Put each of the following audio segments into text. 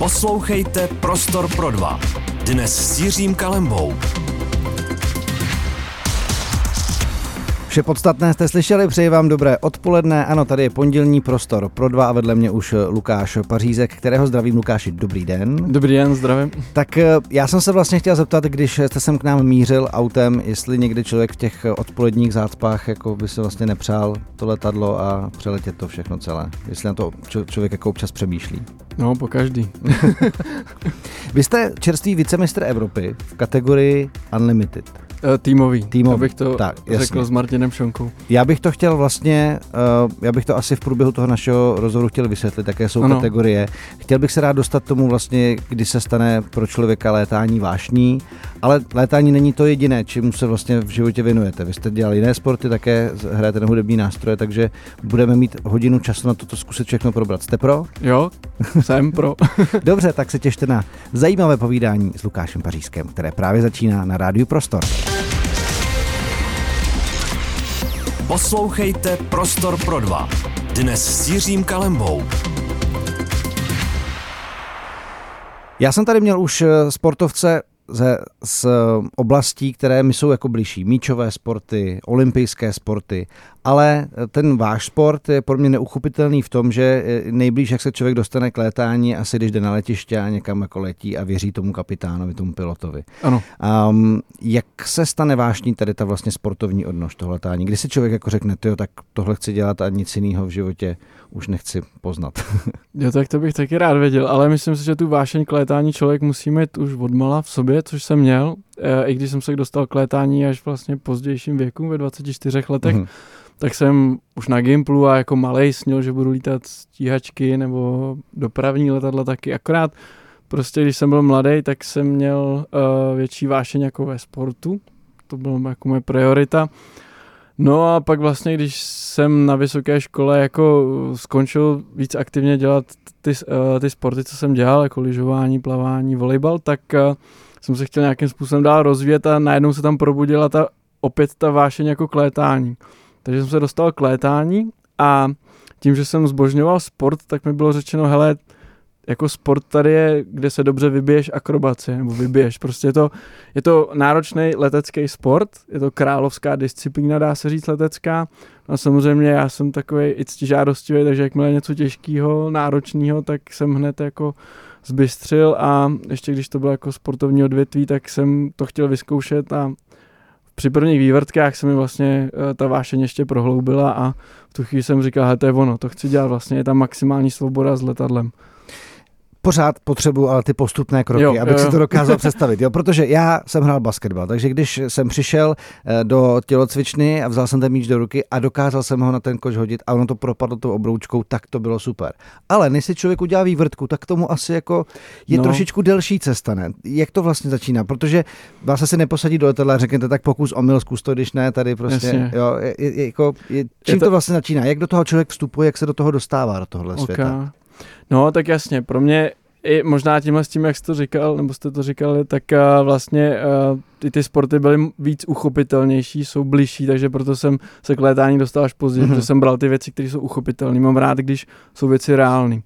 Poslouchejte Prostor pro dva. Dnes s Jiřím Kalembou. Vše podstatné jste slyšeli, přeji vám dobré odpoledne. Ano, tady je pondělní prostor pro dva a vedle mě už Lukáš Pařízek, kterého zdravím. Lukáši, dobrý den. Dobrý den, zdravím. Tak eh, já jsem se vlastně chtěl zeptat, když jste sem k nám mířil autem, jestli někdy člověk v těch odpoledních zácpách jako by se vlastně nepřál to letadlo a přeletět to všechno celé. Jestli na to člověk jako občas přemýšlí. No, po každý. Vy jste čerstvý vicemistr Evropy v kategorii Unlimited. Uh, týmový. Týmový. Abych to tak, řekl jasně. s Martinem Šonkou. Já bych to chtěl vlastně, uh, já bych to asi v průběhu toho našeho rozhovoru chtěl vysvětlit, jaké jsou ano. kategorie. Chtěl bych se rád dostat tomu vlastně, kdy se stane pro člověka létání vášní, ale létání není to jediné, čemu se vlastně v životě věnujete. Vy jste dělali jiné sporty, také hrajete na hudební nástroje, takže budeme mít hodinu času na toto zkusit všechno probrat. Jste pro? Jo, jsem pro. Dobře, tak se těšte na zajímavé povídání s Lukášem Pařískem, které právě začíná na Rádiu Prostor. Poslouchejte Prostor pro dva. Dnes s Jiřím Kalembou. Já jsem tady měl už eh, sportovce ze, z oblastí, které mi jsou jako blížší. Míčové sporty, olympijské sporty, ale ten váš sport je pro mě neuchopitelný v tom, že nejblíž, jak se člověk dostane k létání, asi když jde na letiště a někam jako letí a věří tomu kapitánovi, tomu pilotovi. Ano. Um, jak se stane vášní tady ta vlastně sportovní odnož toho letání? Kdy si člověk jako řekne, jo, tak tohle chci dělat a nic jiného v životě už nechci poznat. jo, tak to bych taky rád věděl, ale myslím si, že tu vášeň k létání člověk musí mít už odmala v sobě, což jsem měl, e, i když jsem se dostal k létání až vlastně pozdějším věku, ve 24 letech, mm-hmm. tak jsem už na Gimplu a jako malej snil, že budu lítat stíhačky nebo dopravní letadla taky, akorát prostě když jsem byl mladý, tak jsem měl uh, větší vášeň jako ve sportu, to bylo jako moje priorita. No a pak vlastně, když jsem na vysoké škole jako skončil víc aktivně dělat ty, uh, ty sporty, co jsem dělal, jako lyžování, plavání, volejbal, tak uh, jsem se chtěl nějakým způsobem dál rozvíjet a najednou se tam probudila ta, opět ta vášeň jako klétání. Takže jsem se dostal k létání a tím, že jsem zbožňoval sport, tak mi bylo řečeno, hele, jako sport tady je, kde se dobře vybiješ akrobaci, nebo vybiješ. Prostě je to, je to náročný letecký sport, je to královská disciplína, dá se říct letecká. A samozřejmě já jsem takový i ctižádostivý, takže jakmile něco těžkého, náročného, tak jsem hned jako zbystřil a ještě když to bylo jako sportovní odvětví, tak jsem to chtěl vyzkoušet a při prvních vývrtkách se mi vlastně eh, ta vášeň ještě prohloubila a v tu chvíli jsem říkal, to je ono, to chci dělat, vlastně je tam maximální svoboda s letadlem pořád potřebuji ale ty postupné kroky, jo, abych jo. si to dokázal představit. Jo, protože já jsem hrál basketbal, takže když jsem přišel eh, do tělocvičny a vzal jsem ten míč do ruky a dokázal jsem ho na ten koš hodit a ono to propadlo tou obroučkou, tak to bylo super. Ale než si člověk udělá vývrtku, tak tomu asi jako je no. trošičku delší cesta, ne? Jak to vlastně začíná? Protože vás se neposadí do letadla a řeknete tak pokus omyl, zkus to, když ne, tady prostě, Jasně. jo, je, je, jako, je, čím je to... to vlastně začíná? Jak do toho člověk vstupuje, jak se do toho dostává, do tohohle okay. světa? No, tak jasně, pro mě i možná tímhle s tím, jak jste to říkal, nebo jste to říkali, tak uh, vlastně uh, ty, ty sporty byly víc uchopitelnější, jsou bližší, takže proto jsem se k létání dostal až později, mm-hmm. protože jsem bral ty věci, které jsou uchopitelné. Mám rád, když jsou věci reální.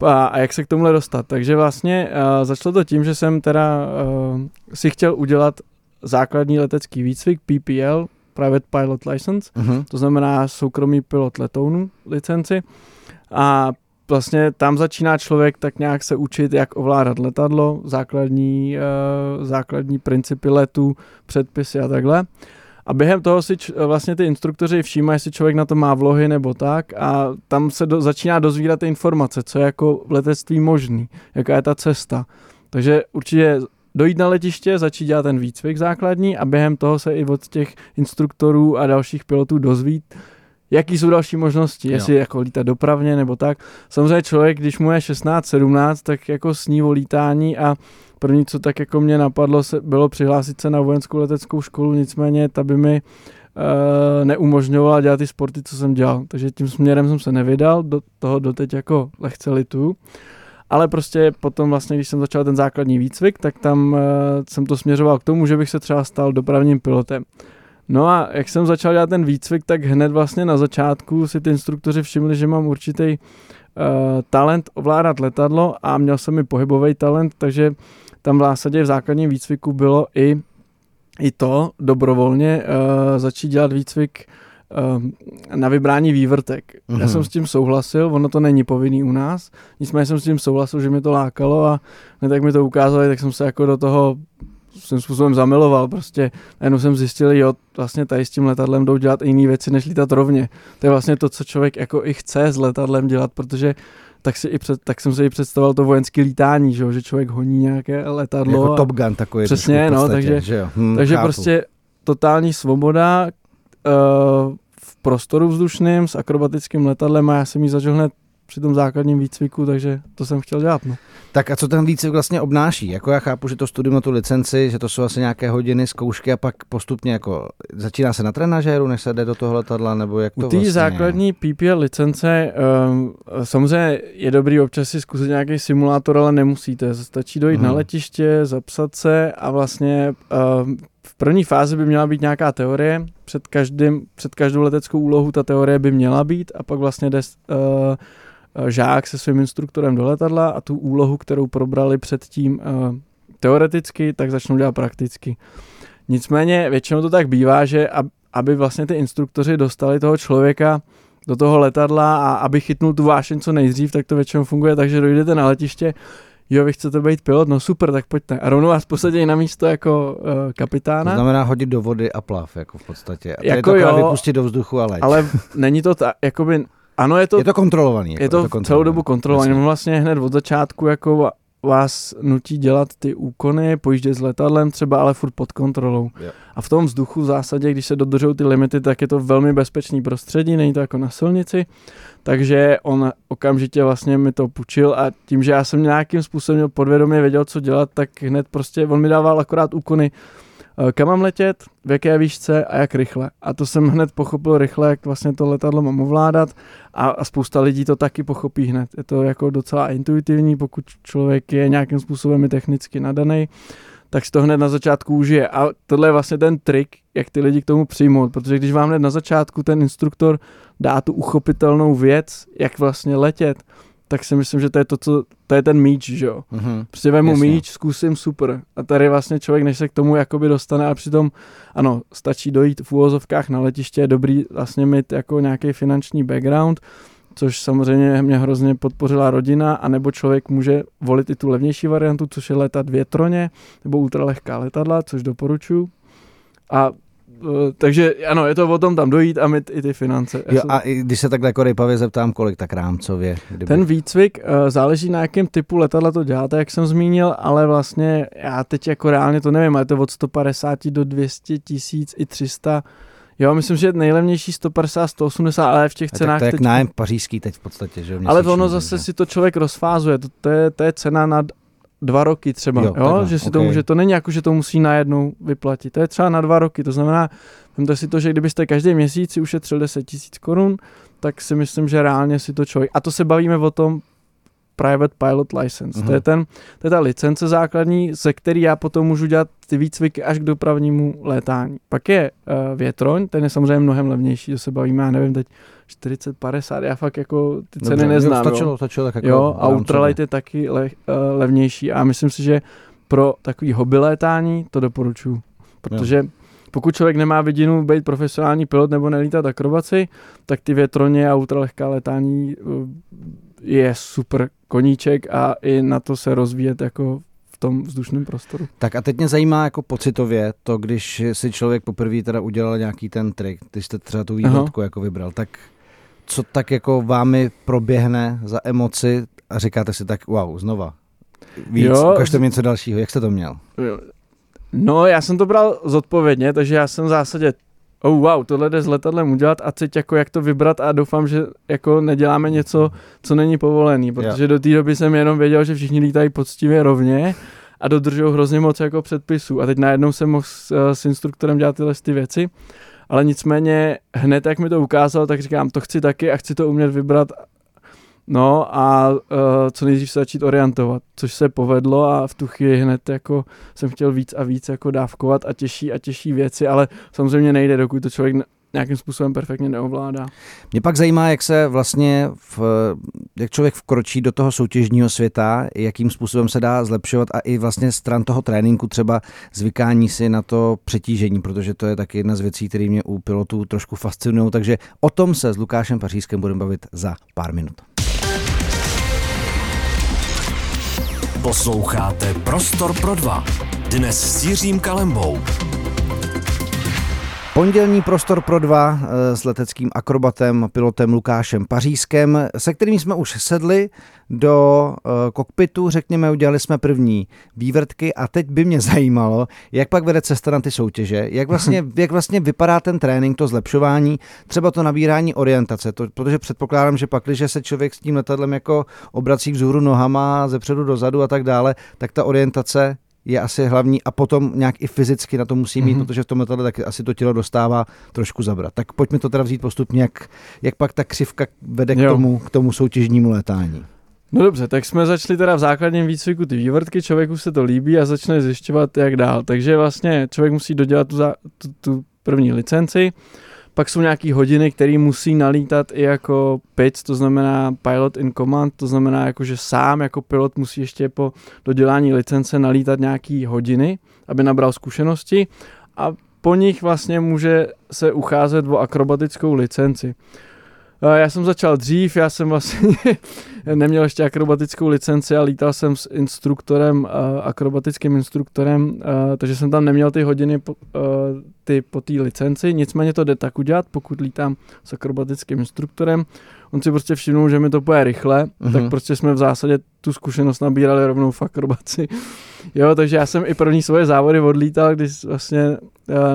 A, a jak se k tomuhle dostat? Takže vlastně uh, začalo to tím, že jsem teda uh, si chtěl udělat základní letecký výcvik, PPL, Private Pilot License, mm-hmm. to znamená soukromý pilot letounu licenci. A vlastně tam začíná člověk tak nějak se učit, jak ovládat letadlo, základní, uh, základní principy letu, předpisy a takhle. A během toho si č- vlastně ty instruktoři všímají, jestli člověk na to má vlohy nebo tak a tam se do, začíná dozvídat ty informace, co je jako v letectví možný, jaká je ta cesta. Takže určitě dojít na letiště, začít dělat ten výcvik základní a během toho se i od těch instruktorů a dalších pilotů dozvít, jaký jsou další možnosti, jo. jestli jako lítat dopravně nebo tak. Samozřejmě člověk, když mu je 16, 17, tak jako sní o lítání a první, co tak jako mě napadlo, se, bylo přihlásit se na vojenskou leteckou školu, nicméně ta by mi uh, neumožňovala dělat ty sporty, co jsem dělal. Takže tím směrem jsem se nevydal, do toho doteď jako lehce litu. Ale prostě potom vlastně, když jsem začal ten základní výcvik, tak tam uh, jsem to směřoval k tomu, že bych se třeba stal dopravním pilotem. No a jak jsem začal dělat ten výcvik, tak hned vlastně na začátku si ty instruktoři všimli, že mám určitý talent ovládat letadlo a měl jsem i pohybový talent, takže tam v zásadě v základním výcviku bylo i, i to dobrovolně uh, začít dělat výcvik Ehm, na vybrání vývrtek. Mm-hmm. Já mhm. jsem s tím souhlasil, ono to není povinný u nás, nicméně jsem s tím souhlasil, že mi to lákalo a ne tak mi to ukázali, tak jsem se jako do toho svým způsobem zamiloval. Prostě jenom jsem zjistil, jo, vlastně tady s tím letadlem jdou dělat jiné věci, než lítat rovně. To je vlastně to, co člověk jako i chce s letadlem dělat, protože tak, si i před, tak jsem si i představoval to vojenské lítání, že, že člověk honí nějaké letadlo. Jako a... Top Gun takový. Přesně, no, podstatě, takže, že jo? Hm, takže prostě totální svoboda, uh, prostoru vzdušným s akrobatickým letadlem a já jsem ji zažil hned při tom základním výcviku, takže to jsem chtěl dělat. No. Tak a co ten výcvik vlastně obnáší? Jako já chápu, že to studium na tu licenci, že to jsou asi nějaké hodiny, zkoušky a pak postupně jako začíná se na trenažéru, než se jde do toho letadla, nebo jak to U té vlastně základní PPL licence um, samozřejmě je dobrý občas si zkusit nějaký simulátor, ale nemusíte. Stačí dojít hmm. na letiště, zapsat se a vlastně um, v první fázi by měla být nějaká teorie, před, každým, před každou leteckou úlohu ta teorie by měla být a pak vlastně jde uh, žák se svým instruktorem do letadla a tu úlohu, kterou probrali předtím uh, teoreticky, tak začnou dělat prakticky. Nicméně většinou to tak bývá, že aby vlastně ty instruktoři dostali toho člověka do toho letadla a aby chytnul tu vášeň co nejdřív, tak to většinou funguje tak, že dojdete na letiště, jo, vy chcete být pilot, no super, tak pojďte. A rovnou vás posadí na místo jako uh, kapitána. To znamená hodit do vody a plav, jako v podstatě. A jako je to jo, vypustit do vzduchu a leč. Ale není to tak, jakoby, ano, je to... Je to kontrolovaný. Jako, je, to je to kontrolovaný. celou dobu kontrolovaný. Jasně. Vlastně hned od začátku jako vás nutí dělat ty úkony, pojíždět s letadlem třeba, ale furt pod kontrolou. Yeah. A v tom vzduchu v zásadě, když se dodržou ty limity, tak je to velmi bezpečný prostředí, není to jako na silnici, takže on okamžitě vlastně mi to půjčil a tím, že já jsem nějakým způsobem podvědomě věděl, co dělat, tak hned prostě on mi dával akorát úkony, kam mám letět, v jaké výšce a jak rychle. A to jsem hned pochopil rychle, jak vlastně to letadlo mám ovládat a, a spousta lidí to taky pochopí hned. Je to jako docela intuitivní, pokud člověk je nějakým způsobem technicky nadaný, tak si to hned na začátku užije. A tohle je vlastně ten trik, jak ty lidi k tomu přijmout, protože když vám hned na začátku ten instruktor dá tu uchopitelnou věc, jak vlastně letět, tak si myslím, že to je to, co, to je ten míč, že jo. Mm-hmm. Prostě vemu Jasně. míč, zkusím, super. A tady vlastně člověk, než se k tomu jakoby dostane a přitom, ano, stačí dojít v úvozovkách na letiště, je dobrý vlastně mít jako nějaký finanční background, což samozřejmě mě hrozně podpořila rodina, anebo člověk může volit i tu levnější variantu, což je letat větroně, nebo ultralehká letadla, což doporučuji. A takže ano, je to o tom tam dojít a mít i ty finance. Jo, a když se takhle jako rypavě zeptám, kolik tak rámcově? Kdyby... Ten výcvik uh, záleží na jakém typu letadla to děláte, jak jsem zmínil, ale vlastně já teď jako reálně to nevím, ale je to od 150 do 200 tisíc i 300 Jo, myslím, že nejlevnější 150, 180, ale v těch a cenách... Tak to je teď... nájem pařížský teď v podstatě, že? Ale ono zase si to člověk rozfázuje, to, to, je, to je cena nad dva roky třeba, jo, jo? že si okay. to může, to není jako, že to musí najednou vyplatit, to je třeba na dva roky, to znamená, vemte si to, že kdybyste každý měsíc si ušetřil 10 tisíc korun, tak si myslím, že reálně si to člověk, a to se bavíme o tom Private Pilot License, uh-huh. to, je mhm. ten, to je ta licence základní, ze který já potom můžu dělat ty výcviky až k dopravnímu létání. Pak je uh, větroň, ten je samozřejmě mnohem levnější, to se bavíme, já nevím, teď 40, 50, já fakt jako ty ceny Dobře, neznám. Stačilo, jo. stačilo tak jako jo, a ultralight je taky le, uh, levnější a myslím si, že pro takový hobby létání to doporučuji, protože jo. pokud člověk nemá vidinu být profesionální pilot nebo nelítat akrobaci, tak ty větroně a ultralehká létání uh, je super koníček a i na to se rozvíjet jako v tom vzdušném prostoru. Tak a teď mě zajímá jako pocitově to, když si člověk poprvé teda udělal nějaký ten trik, když jste třeba tu výhledku jako vybral, tak co tak jako vámi proběhne za emoci a říkáte si tak wow, znova. Víc, jo, ukažte mi něco dalšího, jak jste to měl? No, já jsem to bral zodpovědně, takže já jsem v zásadě oh wow, tohle jde s letadlem udělat a teď jako jak to vybrat a doufám, že jako neděláme něco, co není povolený, protože do té doby jsem jenom věděl, že všichni lítají poctivě rovně a dodržují hrozně moc jako předpisů. A teď najednou jsem mohl s, eh, s instruktorem dělat tyhle ty věci, ale nicméně hned jak mi to ukázal, tak říkám, to chci taky a chci to umět vybrat No a uh, co nejdřív se začít orientovat, což se povedlo a v tu chvíli hned jako jsem chtěl víc a víc jako dávkovat a těžší a těžší věci, ale samozřejmě nejde, dokud to člověk nějakým způsobem perfektně neovládá. Mě pak zajímá, jak se vlastně v, jak člověk vkročí do toho soutěžního světa, jakým způsobem se dá zlepšovat a i vlastně stran toho tréninku třeba zvykání si na to přetížení, protože to je taky jedna z věcí, které mě u pilotů trošku fascinují. Takže o tom se s Lukášem Pařížským budeme bavit za pár minut. Posloucháte Prostor pro dva. Dnes s Jiřím Kalembou. Pondělní prostor pro dva eh, s leteckým akrobatem, pilotem Lukášem Pařískem, se kterým jsme už sedli do eh, kokpitu, řekněme, udělali jsme první vývrtky a teď by mě zajímalo, jak pak vede cesta na ty soutěže, jak vlastně, jak vlastně vypadá ten trénink, to zlepšování, třeba to nabírání orientace, to, protože předpokládám, že pak, když se člověk s tím letadlem jako obrací vzhůru nohama, ze předu dozadu a tak dále, tak ta orientace je asi hlavní a potom nějak i fyzicky na to musí mít, mm-hmm. protože v tom letadle tak asi to tělo dostává trošku zabrat. Tak pojďme to teda vzít postupně, jak, jak pak ta křivka vede k tomu, k tomu soutěžnímu letání. No dobře, tak jsme začali teda v základním výcviku ty vývrtky, člověku se to líbí a začne zjišťovat, jak dál. Takže vlastně člověk musí dodělat tu, za, tu, tu první licenci, pak jsou nějaké hodiny, které musí nalítat i jako PIC, to znamená Pilot in Command, to znamená jako, že sám jako pilot musí ještě po dodělání licence nalítat nějaké hodiny, aby nabral zkušenosti a po nich vlastně může se ucházet o akrobatickou licenci. Já jsem začal dřív, já jsem vlastně neměl ještě akrobatickou licenci a lítal jsem s instruktorem, akrobatickým instruktorem, takže jsem tam neměl ty hodiny po, ty po té licenci, nicméně to jde tak udělat, pokud lítám s akrobatickým instruktorem. On si prostě všimnul, že mi to poje rychle, uh-huh. tak prostě jsme v zásadě tu zkušenost nabírali rovnou v akrobaci. Jo, takže já jsem i první svoje závody odlítal, když vlastně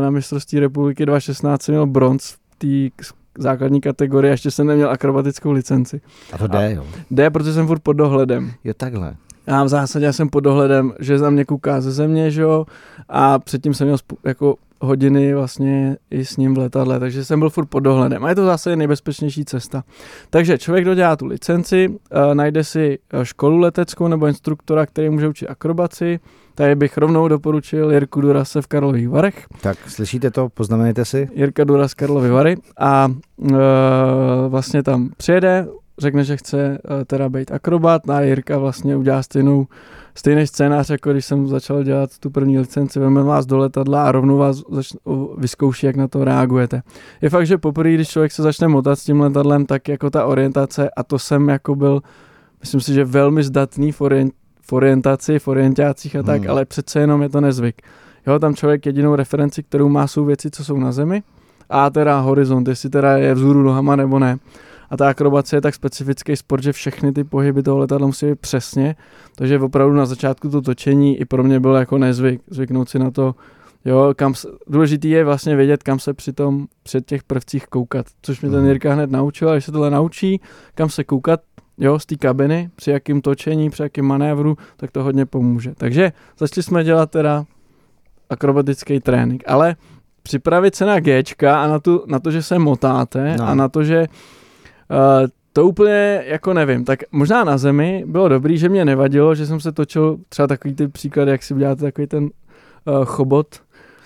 na mistrovství republiky 2016 měl bronz v té základní kategorie, ještě jsem neměl akrobatickou licenci. A to jde, jo? Jde, protože jsem furt pod dohledem. Je takhle. Já v zásadě jsem pod dohledem, že za mě kouká ze země, že jo, a předtím jsem měl jako hodiny vlastně i s ním v letadle, takže jsem byl furt pod dohledem a je to zase nejbezpečnější cesta. Takže člověk dodělá tu licenci, uh, najde si eh, školu leteckou nebo instruktora, který může učit akrobaci, Tady bych rovnou doporučil Jirku Durase v Karlových Varech. Tak, slyšíte to, poznamenejte si. Jirka Duras Karlovy Vary a e, vlastně tam přijede, řekne, že chce e, teda být akrobat a Jirka vlastně udělá stejnou, stejný scénář, jako když jsem začal dělat tu první licenci, vezme vás do letadla a rovnou vás začne, vyzkouší, jak na to reagujete. Je fakt, že poprvé, když člověk se začne motat s tím letadlem, tak jako ta orientace a to jsem jako byl, myslím si, že velmi zdatný v, orient, v orientaci, v orientácích a tak, hmm. ale přece jenom je to nezvyk. Jo, tam člověk jedinou referenci, kterou má, jsou věci, co jsou na zemi a teda horizont, jestli teda je vzhůru nohama nebo ne. A ta akrobace je tak specifický sport, že všechny ty pohyby toho letadla musí být přesně, takže opravdu na začátku to točení i pro mě bylo jako nezvyk, zvyknout si na to, jo, kam se, důležitý je vlastně vědět, kam se při tom, před těch prvcích koukat, což mi ten hmm. Jirka hned naučil, a když se tohle naučí, kam se koukat, jo, z té kabiny, při jakým točení, při jakým manévru, tak to hodně pomůže. Takže začali jsme dělat teda akrobatický trénink, ale připravit se na G a na, tu, na to, že se motáte no. a na to, že uh, to úplně jako nevím, tak možná na zemi bylo dobrý, že mě nevadilo, že jsem se točil třeba takový ty příklad, jak si uděláte takový ten uh, chobot,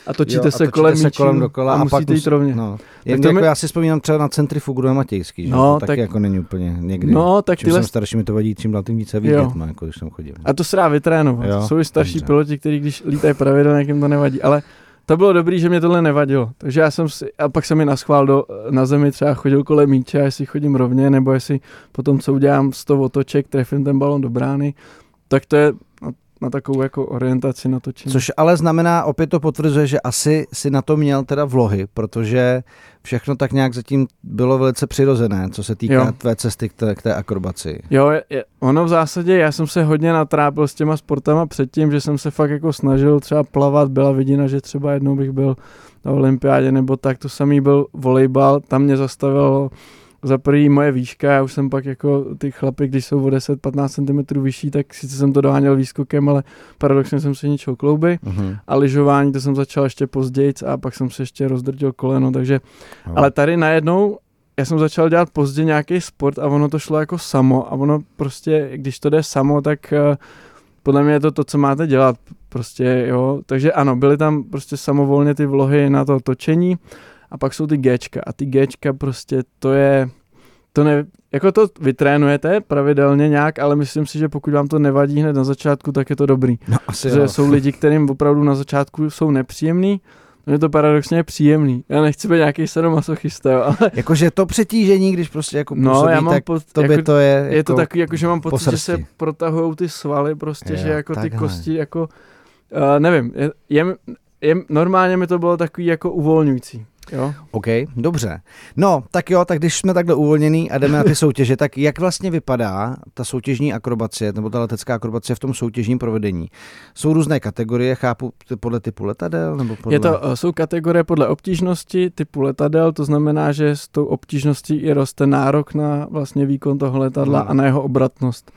a točíte jo, se a kolem se kolem dokola a, a musíte jít rovně. No. Jak jako mi... Já si vzpomínám třeba na centrifugu na Matějský, že? No, to taky tak... jako není úplně někdy. No, tak Čím tyhle... jsem starší, mi to vadí, čím dál tím více vidět, má, jako když jsem chodil. A to se dá vytrénovat. Jo, Jsou i starší dobře. piloti, kteří když lítají pravidelně, jim to nevadí. Ale to bylo dobrý, že mě tohle nevadilo. Takže já jsem si, a pak jsem mi naschvál do, na zemi třeba chodil kolem míče, jestli chodím rovně, nebo jestli potom, co udělám 100 otoček, trefím ten balon do brány, tak to je, na takovou jako orientaci na to čím. Což ale znamená, opět to potvrzuje, že asi si na to měl teda vlohy, protože všechno tak nějak zatím bylo velice přirozené, co se týká jo. tvé cesty k té, k té akrobaci. Jo, je, ono v zásadě, já jsem se hodně natrápil s těma sportama předtím, že jsem se fakt jako snažil třeba plavat, byla vidina, že třeba jednou bych byl na olympiádě nebo tak, to samý byl volejbal, tam mě zastavilo za prvý moje výška, já už jsem pak jako ty chlapy, když jsou o 10-15 cm vyšší, tak sice jsem to doháněl výskokem, ale paradoxně jsem se ničil klouby uh-huh. a lyžování to jsem začal ještě později a pak jsem se ještě rozdrtil koleno, takže, uh-huh. ale tady najednou já jsem začal dělat pozdě nějaký sport a ono to šlo jako samo a ono prostě, když to jde samo, tak uh, podle mě je to to, co máte dělat, prostě jo, takže ano, byly tam prostě samovolně ty vlohy na to točení, a pak jsou ty Gčka a ty Gčka prostě to je, to ne, jako to vytrénujete pravidelně nějak, ale myslím si, že pokud vám to nevadí hned na začátku, tak je to dobrý. No, asi že jo. jsou lidi, kterým opravdu na začátku jsou nepříjemný, je to paradoxně příjemný. Já nechci být nějaký sadomasochista, jo, ale Jakože to přetížení, když prostě jako no, působí, já mám tak pod, tobě jako, to je je jako, to takový, jako, že mám po pocit, že se protahují ty svaly prostě, Jo, že jako ty takhle. kosti jako, uh, nevím, je, je, je, normálně mi to bylo takový jako uvolňující. Jo? OK, dobře. No, tak jo, tak když jsme takhle uvolněný a jdeme na ty soutěže, tak jak vlastně vypadá ta soutěžní akrobacie, nebo ta letecká akrobacie v tom soutěžním provedení? Jsou různé kategorie, chápu, podle typu letadel? Nebo podle... Je to, eh, jsou kategorie podle obtížnosti typu letadel, to znamená, že s tou obtížností i roste nárok na vlastně výkon toho letadla Hmm. a na jeho obratnost.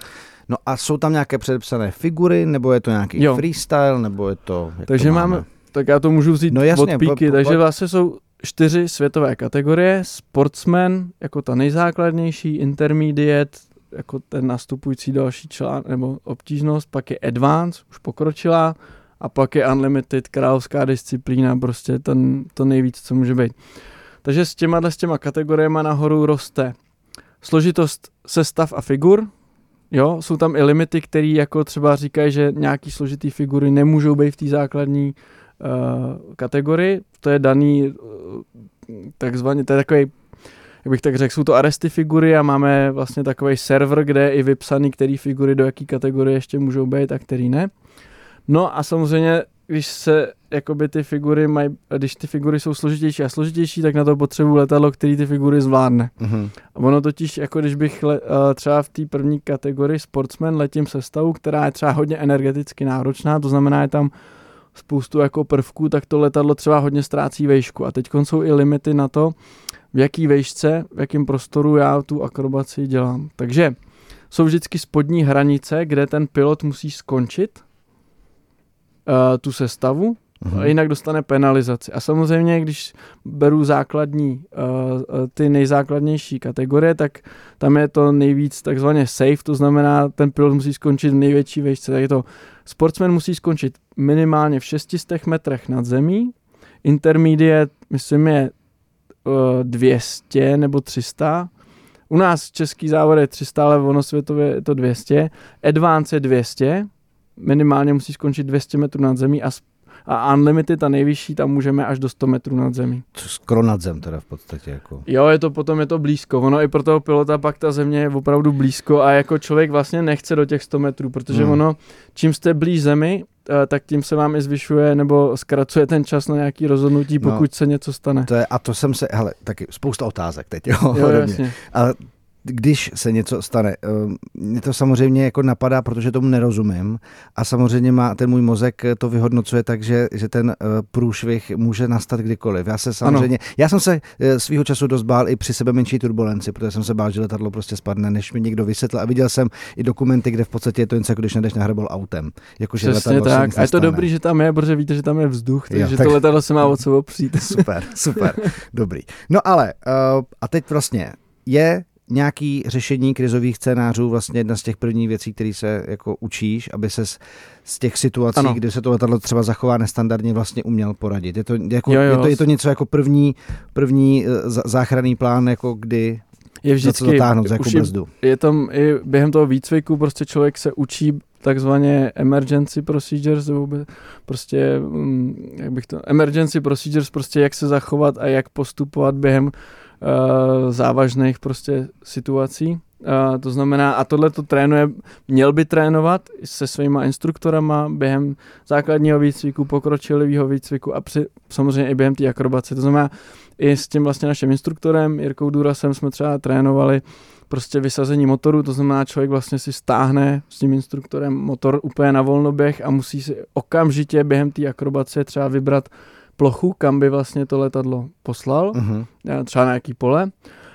No a jsou tam nějaké předepsané figury, nebo je to nějaký Jo. freestyle, nebo je to... Takže to máme, tak já to můžu vzít No jasně, od píky, po- po- takže vlastně jsou čtyři světové kategorie, sportsman jako ta nejzákladnější, intermediate jako ten nastupující další člán nebo obtížnost, pak je advance, už pokročilá a pak je unlimited, královská disciplína, prostě ten, to nejvíc, co může být. Takže s těma, s těma kategoriemi nahoru roste složitost sestav a figur, Jo, jsou tam i limity, které jako třeba říkají, že nějaký složitý figury nemůžou být v té základní uh, kategorii. To je daný uh, takzvaně, to je takový, jak bych tak řekl, jsou to aresty figury a máme vlastně takový server, kde je i vypsaný, který figury do jaký kategorie ještě můžou být a který ne. No a samozřejmě, když se jakoby ty figury mají, když ty figury jsou složitější a složitější, tak na to potřebuji letadlo, který ty figury zvládne. Mhm. A ono totiž, jako když bych le, uh, třeba v té první kategorii sportsman letím sestavu, která je třeba hodně energeticky náročná, to znamená, je tam spoustu jako prvků, tak to letadlo třeba hodně ztrácí vejšku. A teď jsou i limity na to, v jaký vejšce, v jakém prostoru já tu akrobaci dělám. Takže jsou vždycky spodní hranice, kde ten pilot musí skončit uh, tu sestavu, Mhm. a jinak dostane penalizaci. A samozřejmě, když beru základní, uh, ty nejzákladnější kategorie, tak tam je to nejvíc takzvaně safe, to znamená, ten pilot musí skončit v největší vejšce. Tak je to, sportsman musí skončit minimálně v 600 metrech nad zemí, intermediate, myslím, je uh, 200 nebo 300, u nás český závod je 300, ale ono světově je to 200. Advance je 200, minimálně musí skončit 200 metrů nad zemí a, s- a Unlimited, ta nejvyšší, tam můžeme až do 100 metrů nad zemí. Skoro nad zem teda v podstatě. Jako. Jo, je to potom je to blízko. Ono i pro toho pilota pak ta země je opravdu blízko a jako člověk vlastně nechce do těch 100 metrů, protože Hmm. ono, čím jste blíž zemi, eh, tak tím se vám i zvyšuje nebo zkracuje ten čas na nějaký rozhodnutí, No. pokud se něco stane. To je, a to jsem se, hele, taky spousta otázek teď, jo, Jo, jasně. Ale když se něco stane, eh, mě to samozřejmě jako napadá, protože tomu nerozumím a samozřejmě má ten můj mozek to vyhodnocuje tak, že, že ten eh, průšvih může nastat kdykoliv. Já se samozřejmě, ano. já jsem se eh, svýho času dost bál i při sebe menší turbulenci, protože jsem se bál, že letadlo prostě spadne, než mi někdo vysvětlil a viděl jsem i dokumenty, kde v podstatě je to něco, jako když nedeš na hrbol autem. Jako, že Přesně letadlo tak. A je to dobrý, že tam je, protože víte, že tam je vzduch, Jo, takže tak- to letadlo se má o co opřít. Super, super, dobrý. No ale, uh, a teď vlastně je nějaký řešení krizových scénářů vlastně jedna z těch prvních věcí, které se jako učíš, aby se z těch situací, Ano. kdy se to letadlo třeba zachová nestandardně, vlastně uměl poradit. Je to, jako, Jo, jo. je to, je to něco jako první, první eh, záchranný plán, jako kdy Je za co vždycky, zatáhnout, za jakou už je, brzdu. je tam i během toho výcviku prostě člověk se učí takzvaně emergency procedures, prostě, mm, jak bych to, emergency procedures, prostě jak se zachovat a jak postupovat během závažných prostě situací. Uh, to znamená, a tohle to trénuje, měl by trénovat se svýma instruktorama během základního výcviku, pokročilého výcviku a při, samozřejmě i během té akrobace. To znamená, i s tím vlastně naším instruktorem Jirkou Durasem jsme třeba trénovali prostě vysazení motoru, to znamená člověk vlastně si stáhne s tím instruktorem motor úplně na volnoběh a musí si okamžitě během té akrobace třeba vybrat plochu, kam by vlastně to letadlo poslal, Uh-huh. třeba na jaký pole.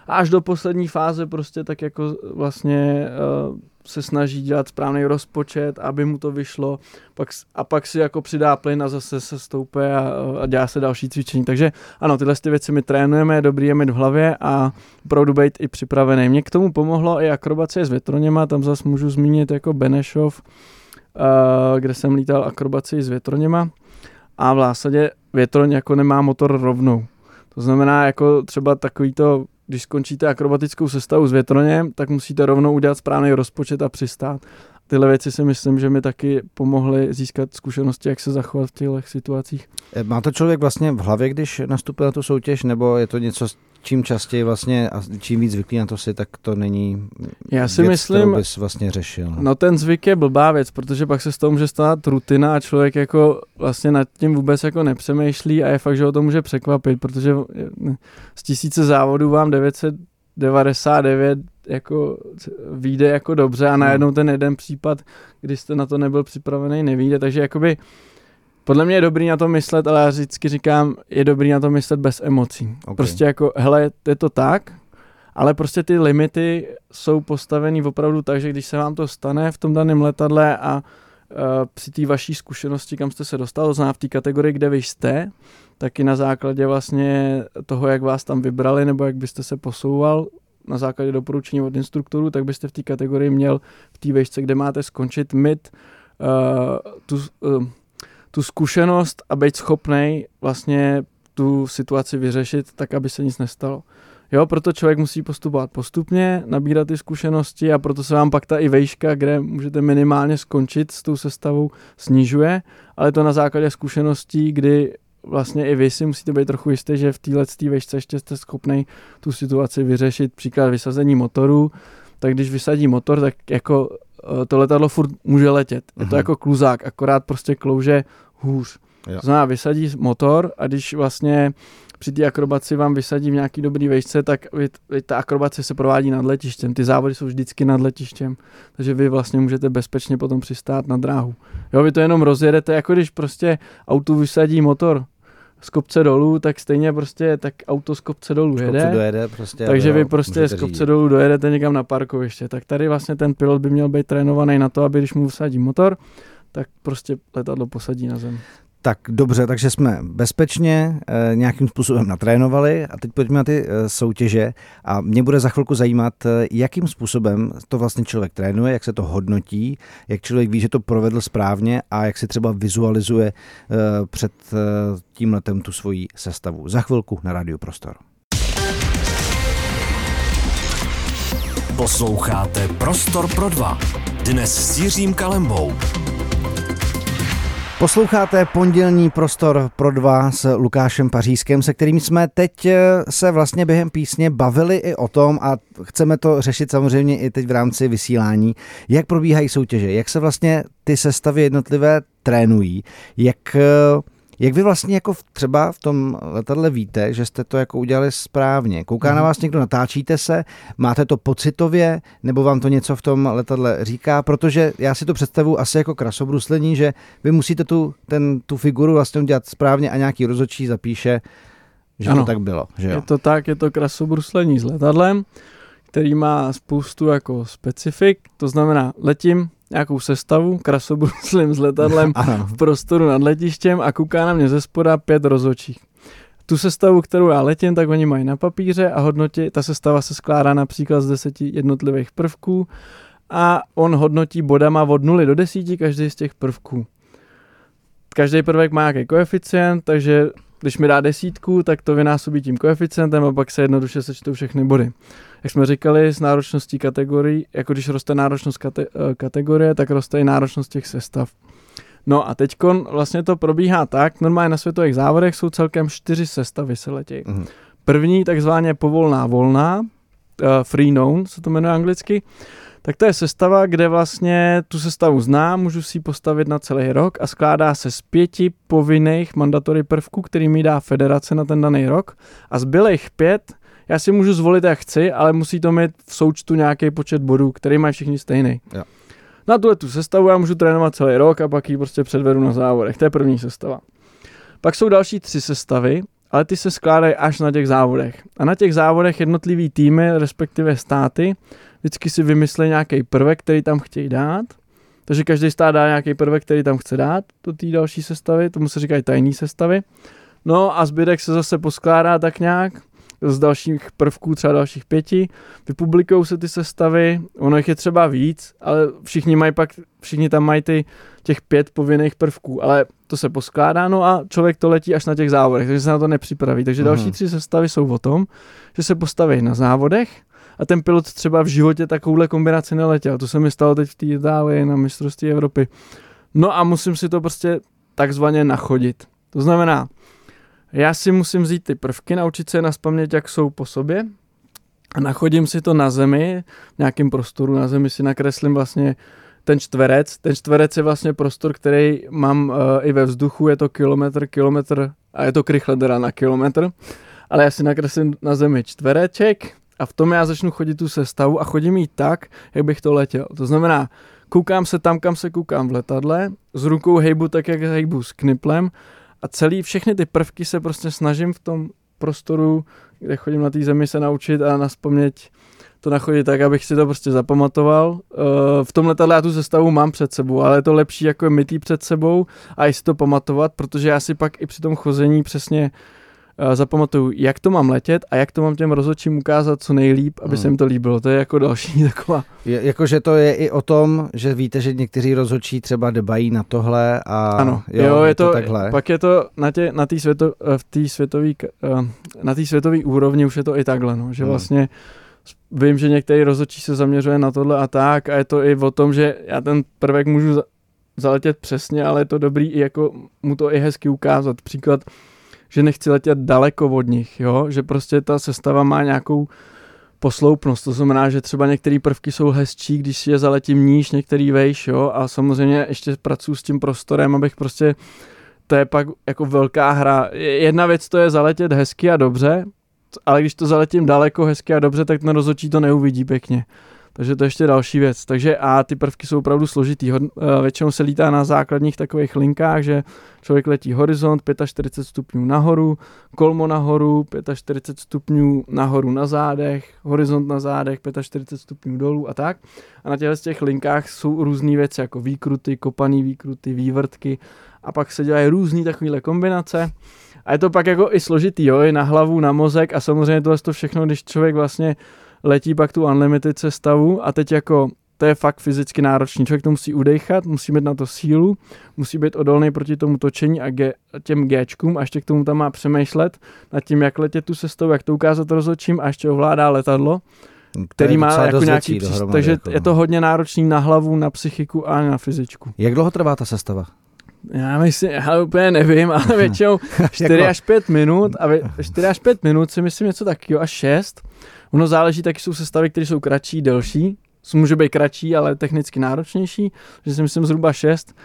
A až do poslední fáze prostě tak jako vlastně uh, se snaží dělat správný rozpočet, aby mu to vyšlo pak, a pak si jako přidá plyn a zase se stoupe a, a dělá se další cvičení. Takže ano, tyhle ty věci my trénujeme, je dobrý je mít v hlavě a opravdu být i připravený. Mně k tomu pomohlo i akrobacie s větroněma, tam zase můžu zmínit jako Benešov, uh, kde jsem lítal akrobaci s větroněma a v zásadě větroň jako nemá motor rovnou. To znamená jako třeba takový to když skončíte akrobatickou sestavu s větroněm, tak musíte rovnou udělat správný rozpočet a přistát. Tyhle věci si myslím, že mi taky pomohly získat zkušenosti, jak se zachovat v těchto situacích. Eh, má to člověk vlastně v hlavě, když nastupuje na tu soutěž, nebo je to něco, čím častěji vlastně a čím víc zvyklý na to si, tak to není Já si věc, myslím, bys vlastně řešil. No ten zvyk je blbá věc, protože pak se z toho může stát rutina a člověk jako vlastně nad tím vůbec jako nepřemýšlí a je fakt, že ho to může překvapit, protože z tisíce závodů vám 999 jako vyjde jako dobře a najednou ten jeden případ, kdy jste na to nebyl připravený, nevíde, takže jakoby podle mě je dobrý na to myslet, ale já vždycky říkám, je dobrý na to myslet bez emocí. Okay. Prostě jako, hele, je to tak, ale prostě ty limity jsou postavený opravdu tak, že když se vám to stane v tom daném letadle a uh, při té vaší zkušenosti, kam jste se dostal, to znamená v té kategorii, kde vy jste, tak i na základě vlastně toho, jak vás tam vybrali nebo jak byste se posouval na základě doporučení od instruktorů, tak byste v té kategorii měl v té vejšce, kde máte skončit, mít uh, tu, uh, tu zkušenost a být schopný vlastně tu situaci vyřešit tak, aby se nic nestalo. Jo, proto člověk musí postupovat postupně, nabírat ty zkušenosti a proto se vám pak ta i vejška, kde můžete minimálně skončit s tou sestavou, snižuje, ale to na základě zkušeností, kdy vlastně i vy si musíte být trochu jistý, že v téhle vejšce ještě jste schopný tu situaci vyřešit, příklad vysazení motoru, tak když vysadí motor, tak jako eh, to letadlo furt může letět. Je to uh-huh. jako kluzák, akorát prostě klouže hůř. Jo. To znamená, vysadí motor a když vlastně při té akrobaci vám vysadí v nějaký dobrý vejšce, tak vy, vy, ta akrobace se provádí nad letištěm. Ty závody jsou vždycky nad letištěm, takže vy vlastně můžete bezpečně potom přistát na dráhu. Jo, vy to jenom rozjedete, jako když prostě auto vysadí motor z kopce dolů, tak stejně prostě tak auto z kopce dolů z jede. dojede prostě, takže vy prostě z kopce dolů dojedete někam na parkoviště. Tak tady vlastně ten pilot by měl být trénovaný na to, aby když mu vysadí motor, tak prostě letadlo posadí na zem. Tak dobře, takže jsme bezpečně e, nějakým způsobem natrénovali a teď pojďme na ty e, soutěže a mě bude za chvilku zajímat, e, jakým způsobem to vlastně člověk trénuje, jak se to hodnotí, jak člověk ví, že to provedl správně a jak si třeba vizualizuje e, před tím letem tu svoji sestavu. Za chvilku na Radio Prostor. Posloucháte Prostor pro dva. Dnes s Jiřím Kalembou. Posloucháte pondělní prostor pro dva s Lukášem Pařískem, se kterým jsme teď eh, se vlastně během písně bavili i o tom a chceme to řešit samozřejmě i teď v rámci vysílání, jak probíhají soutěže, jak se vlastně ty sestavy jednotlivé trénují, jak eh, jak vy vlastně jako třeba v tom letadle víte, že jste to jako udělali správně? Kouká mm. na mhm. vás někdo, natáčíte se, máte to pocitově, nebo vám to něco v tom letadle říká? Protože já si to představu asi jako krasobruslení, že vy musíte tu, ten, tu figuru vlastně udělat správně a nějaký rozočí zapíše, že ano, to tak bylo. Že jo? Je to tak, je to krasobruslení s letadlem, který má spoustu jako specifik, to znamená letím, nějakou sestavu, krasobruslím s letadlem v prostoru nad letištěm a kouká na mě ze spoda pět rozočích. Tu sestavu, kterou já letím, tak oni mají na papíře a hodnotí, ta sestava se skládá například z deseti jednotlivých prvků a on hodnotí bodama od 0 do 10 každý z těch prvků. Každý prvek má nějaký koeficient, takže když mi dá desítku, tak to vynásobí tím koeficientem a pak se jednoduše sečtou všechny body jak jsme říkali, s náročností kategorií, jako když roste náročnost kate, eh, kategorie, tak roste i náročnost těch sestav. No a teď vlastně to probíhá tak, normálně na světových závodech jsou celkem čtyři sestavy se letějí. Mm. První takzvaně povolná volná, uh, free known se to jmenuje anglicky, tak to je sestava, kde vlastně tu sestavu znám, můžu si ji postavit na celý rok a skládá se z pěti povinných mandatory prvků, který mi dá federace na ten daný rok a zbylých pět já si můžu zvolit, jak chci, ale musí to mít v součtu nějaký počet bodů, který mají všichni stejný. Jo. Na tuhle tu sestavu já můžu trénovat celý rok a pak ji prostě předvedu na závodech. To je první sestava. Pak jsou další tři sestavy, ale ty se skládají až na těch závodech. A na těch závodech jednotlivý týmy, respektive státy, vždycky si vymyslí nějaký prvek, který tam chtějí dát. Takže každý stát dá nějaký prvek, který tam chce dát do té další sestavy, tomu se říkají tajné sestavy. No a zbytek se zase poskládá tak nějak z dalších prvků, třeba dalších pěti, vypublikují se ty sestavy, ono jich je třeba víc, ale všichni mají pak, všichni tam mají ty těch pět povinných prvků, ale to se poskládá, no a člověk to letí až na těch závodech, takže se na to nepřipraví. Takže další mhm. tři sestavy jsou o tom, že se postaví na závodech, a ten pilot třeba v životě takovouhle kombinaci neletěl. To se mi stalo teď v té Itálii na mistrovství Evropy. No a musím si to prostě takzvaně nachodit. To znamená, já si musím vzít ty prvky, naučit se je naspamět, jak jsou po sobě a nachodím si to na zemi, v nějakém prostoru na zemi si nakreslím vlastně ten čtverec. Ten čtverec je vlastně prostor, který mám uh, i ve vzduchu, je to kilometr, kilometr a je to krychle na kilometr. Ale já si nakreslím na zemi čtvereček a v tom já začnu chodit tu sestavu a chodím jí tak, jak bych to letěl. To znamená, koukám se tam, kam se koukám v letadle, s rukou hejbu tak, jak hejbu s kniplem a celý, všechny ty prvky se prostě snažím v tom prostoru, kde chodím na té zemi se naučit a naspomnět to nachodit tak, abych si to prostě zapamatoval. Eh, v tom letadle já tu sestavu mám před sebou, ale je to lepší jako mít před sebou a i si to pamatovat, protože já si pak i při tom chození přesně zapamatuju, jak to mám letět a jak to mám těm rozhodčím ukázat co nejlíp, aby hmm. se jim to líbilo. To je jako další taková. Je, jakože to je i o tom, že víte, že někteří rozhodčí třeba debají na tohle a ano, jo, jo je, to, to takhle. Pak je to na tě, na tý světo, eh, v té světové uh, na té světové úrovni už je to i takhle, no, že hmm. vlastně vím, že některý rozhodčí se zaměřuje na tohle a tak a je to i o tom, že já ten prvek můžu zaletět přesně, ale je to dobrý i jako mu to i hezky ukázat. Příklad, že nechci letět daleko od nich, jo? že prostě ta sestava má nějakou posloupnost, to znamená, že třeba některé prvky jsou hezčí, když si je zaletím níž, některý vejš, jo, a samozřejmě ještě pracuji s tím prostorem, abych prostě, to je pak jako velká hra. Jedna věc to je zaletět hezky a dobře, ale když to zaletím daleko hezky a dobře, tak ten rozhodčí to neuvidí pěkně. Takže to je ještě další věc. Takže a ty prvky jsou opravdu složitý. Eh, většinou se lítá na základních takových linkách, že člověk letí horizont 45 stupňů nahoru, kolmo nahoru, 45 stupňů nahoru na zádech, horizont na zádech, 45 stupňů dolů a tak. A na těchto těch linkách jsou různé věci, jako výkruty, kopaný výkruty, vývrtky a pak se dělají různé takovéhle kombinace. A je to pak jako i složitý, jo, i na hlavu, na mozek a samozřejmě tohle to všechno, když člověk vlastně letí pak tu unlimited sestavu a teď jako to je fakt fyzicky náročný. Člověk to musí udechat, musí mít na to sílu, musí být odolný proti tomu točení a ge, těm Gčkům a ještě k tomu tam má přemýšlet nad tím, jak letět tu sestavu, jak to ukázat rozhodčím a ještě ovládá letadlo, který má jako nějaký příst, takže jako. je to hodně náročný na hlavu, na psychiku a na fyzičku. Jak dlouho trvá ta sestava? Já myslím, já úplně nevím, ale většinou 4 jako- až 5 minut a 4 až 5 minut si myslím něco takového, až 6 Ono záleží, taky jsou sestavy, které jsou kratší, delší. Může být kratší, ale technicky náročnější, že si myslím zhruba 6.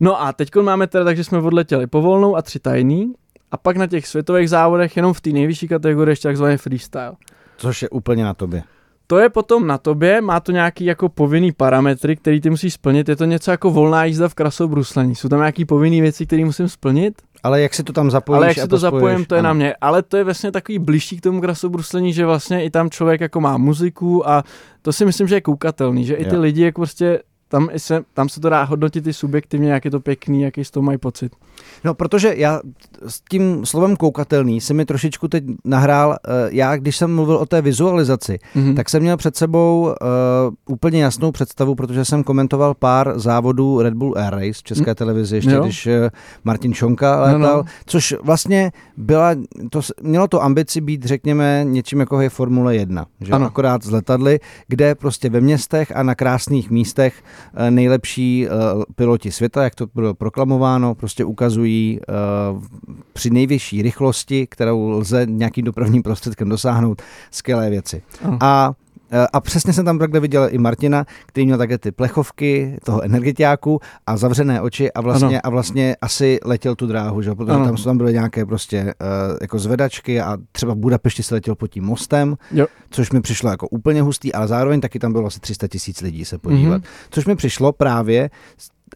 No a teď máme teda tak, že jsme odletěli povolnou a tři tajný a pak na těch světových závodech jenom v té nejvyšší kategorii ještě takzvaný freestyle. Což je úplně na tobě. To je potom na tobě, má to nějaký jako povinný parametry, který ty musíš splnit. Je to něco jako volná jízda v krasobruslení. Jsou tam nějaký povinné věci, které musím splnit? Ale jak si to tam zapojíš? Ale jak si to, to zapojím, to je ano. na mě. Ale to je vlastně takový blížší k tomu krasobruslení, že vlastně i tam člověk jako má muziku a to si myslím, že je koukatelný, že i ty jo. lidi jako prostě tam se, tam se to dá hodnotit i subjektivně, jak je to pěkný, jaký z toho mají pocit. No, protože já s tím slovem koukatelný se mi trošičku teď nahrál, eh, já když jsem mluvil o té vizualizaci, mm-hmm. tak jsem měl před sebou uh, úplně jasnou představu, protože jsem komentoval pár závodů Red Bull Air Race v České mm. televizi, ještě jo. když uh, Martin Šonka létal, no, no. což vlastně byla, to, mělo to ambici být, řekněme, něčím jako je Formule 1, že ano. akorát z letadly, kde prostě ve městech a na krásných místech Eh, nejlepší eh, piloti světa, jak to bylo proklamováno, prostě ukazují eh, při nejvyšší rychlosti, kterou lze nějakým dopravním prostředkem dosáhnout, skvělé věci. A a přesně jsem tam takhle viděl i Martina, který měl také ty plechovky toho energetiáku a zavřené oči a vlastně, a vlastně asi letěl tu dráhu, že? protože ano. tam, tam byly nějaké prostě uh, jako zvedačky a třeba v Budapešti se letěl pod tím mostem, jo. což mi přišlo jako úplně hustý, ale zároveň taky tam bylo asi 300 tisíc lidí se podívat. Mm-hmm. Což mi přišlo právě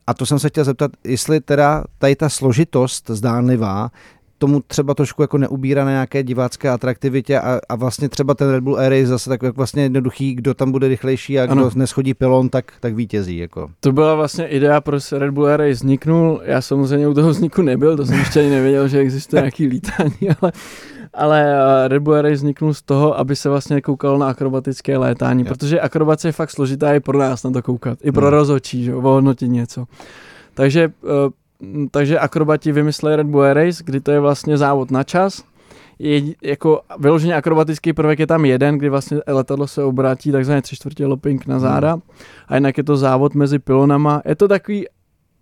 a to jsem se chtěl zeptat, jestli teda tady ta složitost zdánlivá tomu třeba trošku jako neubírá na nějaké divácké atraktivitě a, a vlastně třeba ten Red Bull Air je zase tak jako vlastně jednoduchý, kdo tam bude rychlejší a kdo ano. neschodí pilon, tak, tak vítězí. Jako. To byla vlastně idea, proč Red Bull Air vzniknul. Já samozřejmě u toho vzniku nebyl, to jsem ještě ani nevěděl, že existuje nějaký lítání, ale ale eh, Red Bull Air vzniknul z toho, aby se vlastně koukalo na akrobatické létání, jo. protože akrobace je fakt složitá i pro nás na to koukat, i pro hmm. rozhodčí, že ohodnotit něco. Takže, uh, takže akrobati vymysleli Red Bull Air Race, kdy to je vlastně závod na čas, je, jako vyloženě akrobatický prvek je tam jeden, kdy vlastně letadlo se obrátí takzvaně tři čtvrtě looping na záda hmm. a jinak je to závod mezi pilonama. Je to takový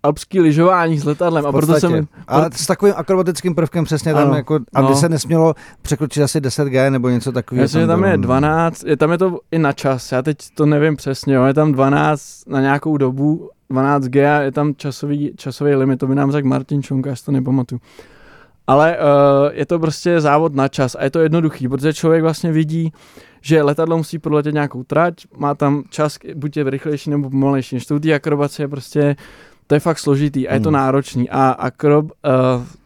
alpský lyžování s letadlem. A proto jsem... Ale s takovým akrobatickým prvkem přesně tam, ano, jako, aby no. se nesmělo překročit asi 10G nebo něco takového. Myslím, že tam je 12, je tam je to i na čas, já teď to nevím přesně, jo, je tam 12 na nějakou dobu, 12G a je tam časový, časový limit, to by nám řekl Martin Čonka, já si to nepamatuju. Ale uh, je to prostě závod na čas a je to jednoduchý, protože člověk vlastně vidí, že letadlo musí proletět nějakou trať, má tam čas, buď je rychlejší nebo pomalejší. Než to té akrobace je prostě to je fakt složitý a je to hmm. náročný. A akrob, uh,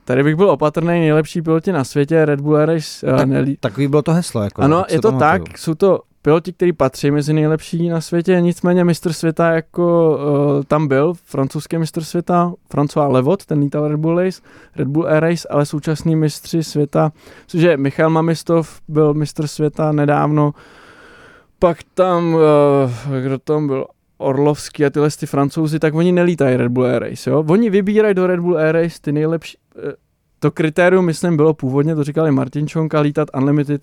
tady bych byl opatrný, nejlepší piloti na světě, Red Bull Race. Uh, tak, nelí... Takový bylo to heslo. Jako, ano, je to tak, jsou to piloti, kteří patří mezi nejlepší na světě, nicméně mistr světa jako uh, tam byl, francouzský mistr světa, François Levot, ten lítal Red Bull Race, Red Bull Air Race, ale současný mistři světa, což je Michal Mamistov, byl mistr světa nedávno, pak tam, uh, kdo tam byl, Orlovský a tyhle ty francouzi, tak oni nelítají Red Bull Air Race, jo? Oni vybírají do Red Bull Air Race ty nejlepší, eh, to kritérium, myslím, bylo původně, to říkali Martin Čonka, lítat Unlimited,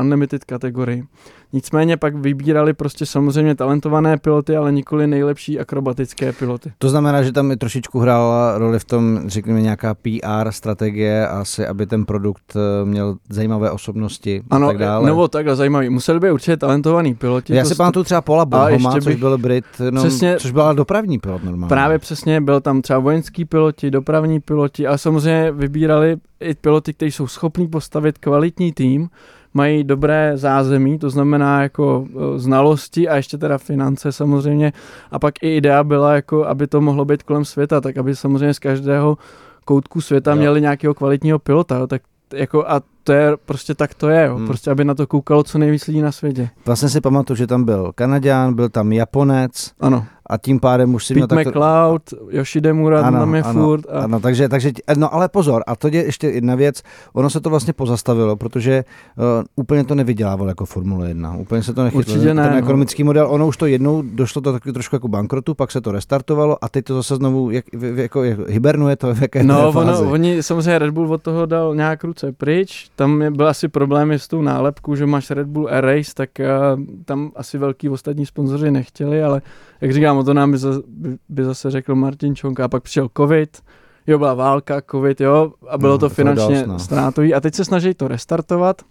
unlimited kategorii. Nicméně pak vybírali prostě samozřejmě talentované piloty, ale nikoli nejlepší akrobatické piloty. To znamená, že tam i trošičku hrála roli v tom, řekněme, nějaká PR strategie, asi aby ten produkt eh, měl zajímavé osobnosti ano, a tak dále. Nebo takhle zajímavý. Museli by určitě talentovaný piloti. Já si pamatuju třeba Paula Bohoma, což bych... byl Brit, no, přesně, což byla dopravní pilot normálně. Právě přesně, byl tam třeba vojenský piloti, dopravní piloti a samozřejmě vybírali i piloty, kteří jsou schopní postavit kvalitní tým, mají dobré zázemí, to znamená jako e, znalosti a ještě teda finance samozřejmě. A pak i idea byla, jako aby to mohlo být kolem světa, tak aby samozřejmě z každého koutku světa jo. měli nějakého kvalitního pilota, jo, tak jako a to je prostě tak to je, jo. Hmm. prostě aby na to koukalo co nejvíc lidí na světě. Vlastně si pamatuju, že tam byl Kanaďan, byl tam Japonec, ano a tím pádem už si Pete měl McLeod, takto... Yoshidemura ano, tam je ano, furt. A... Ano, takže, takže, no ale pozor, a to je ještě jedna věc, ono se to vlastně pozastavilo, protože uh, úplně to nevydělávalo jako Formule 1, úplně se to nechytlo. Určitě ne, Ten no. ekonomický model, ono už to jednou došlo to taky trošku jako bankrotu, pak se to restartovalo a teď to zase znovu, jak, jako, jak hibernuje to v jaké No, ono, oni samozřejmě Red Bull od toho dal nějak ruce pryč, tam je, byl asi problémy s tou nálepkou, že máš Red Bull Air Race, tak uh, tam asi velký ostatní sponzoři nechtěli, ale jak říkám, to nám by, za, by, by zase řekl Martin Čonka, a pak přišel covid, jo, byla válka, covid, jo, a bylo no, to finančně to ztrátový a teď se snaží to restartovat.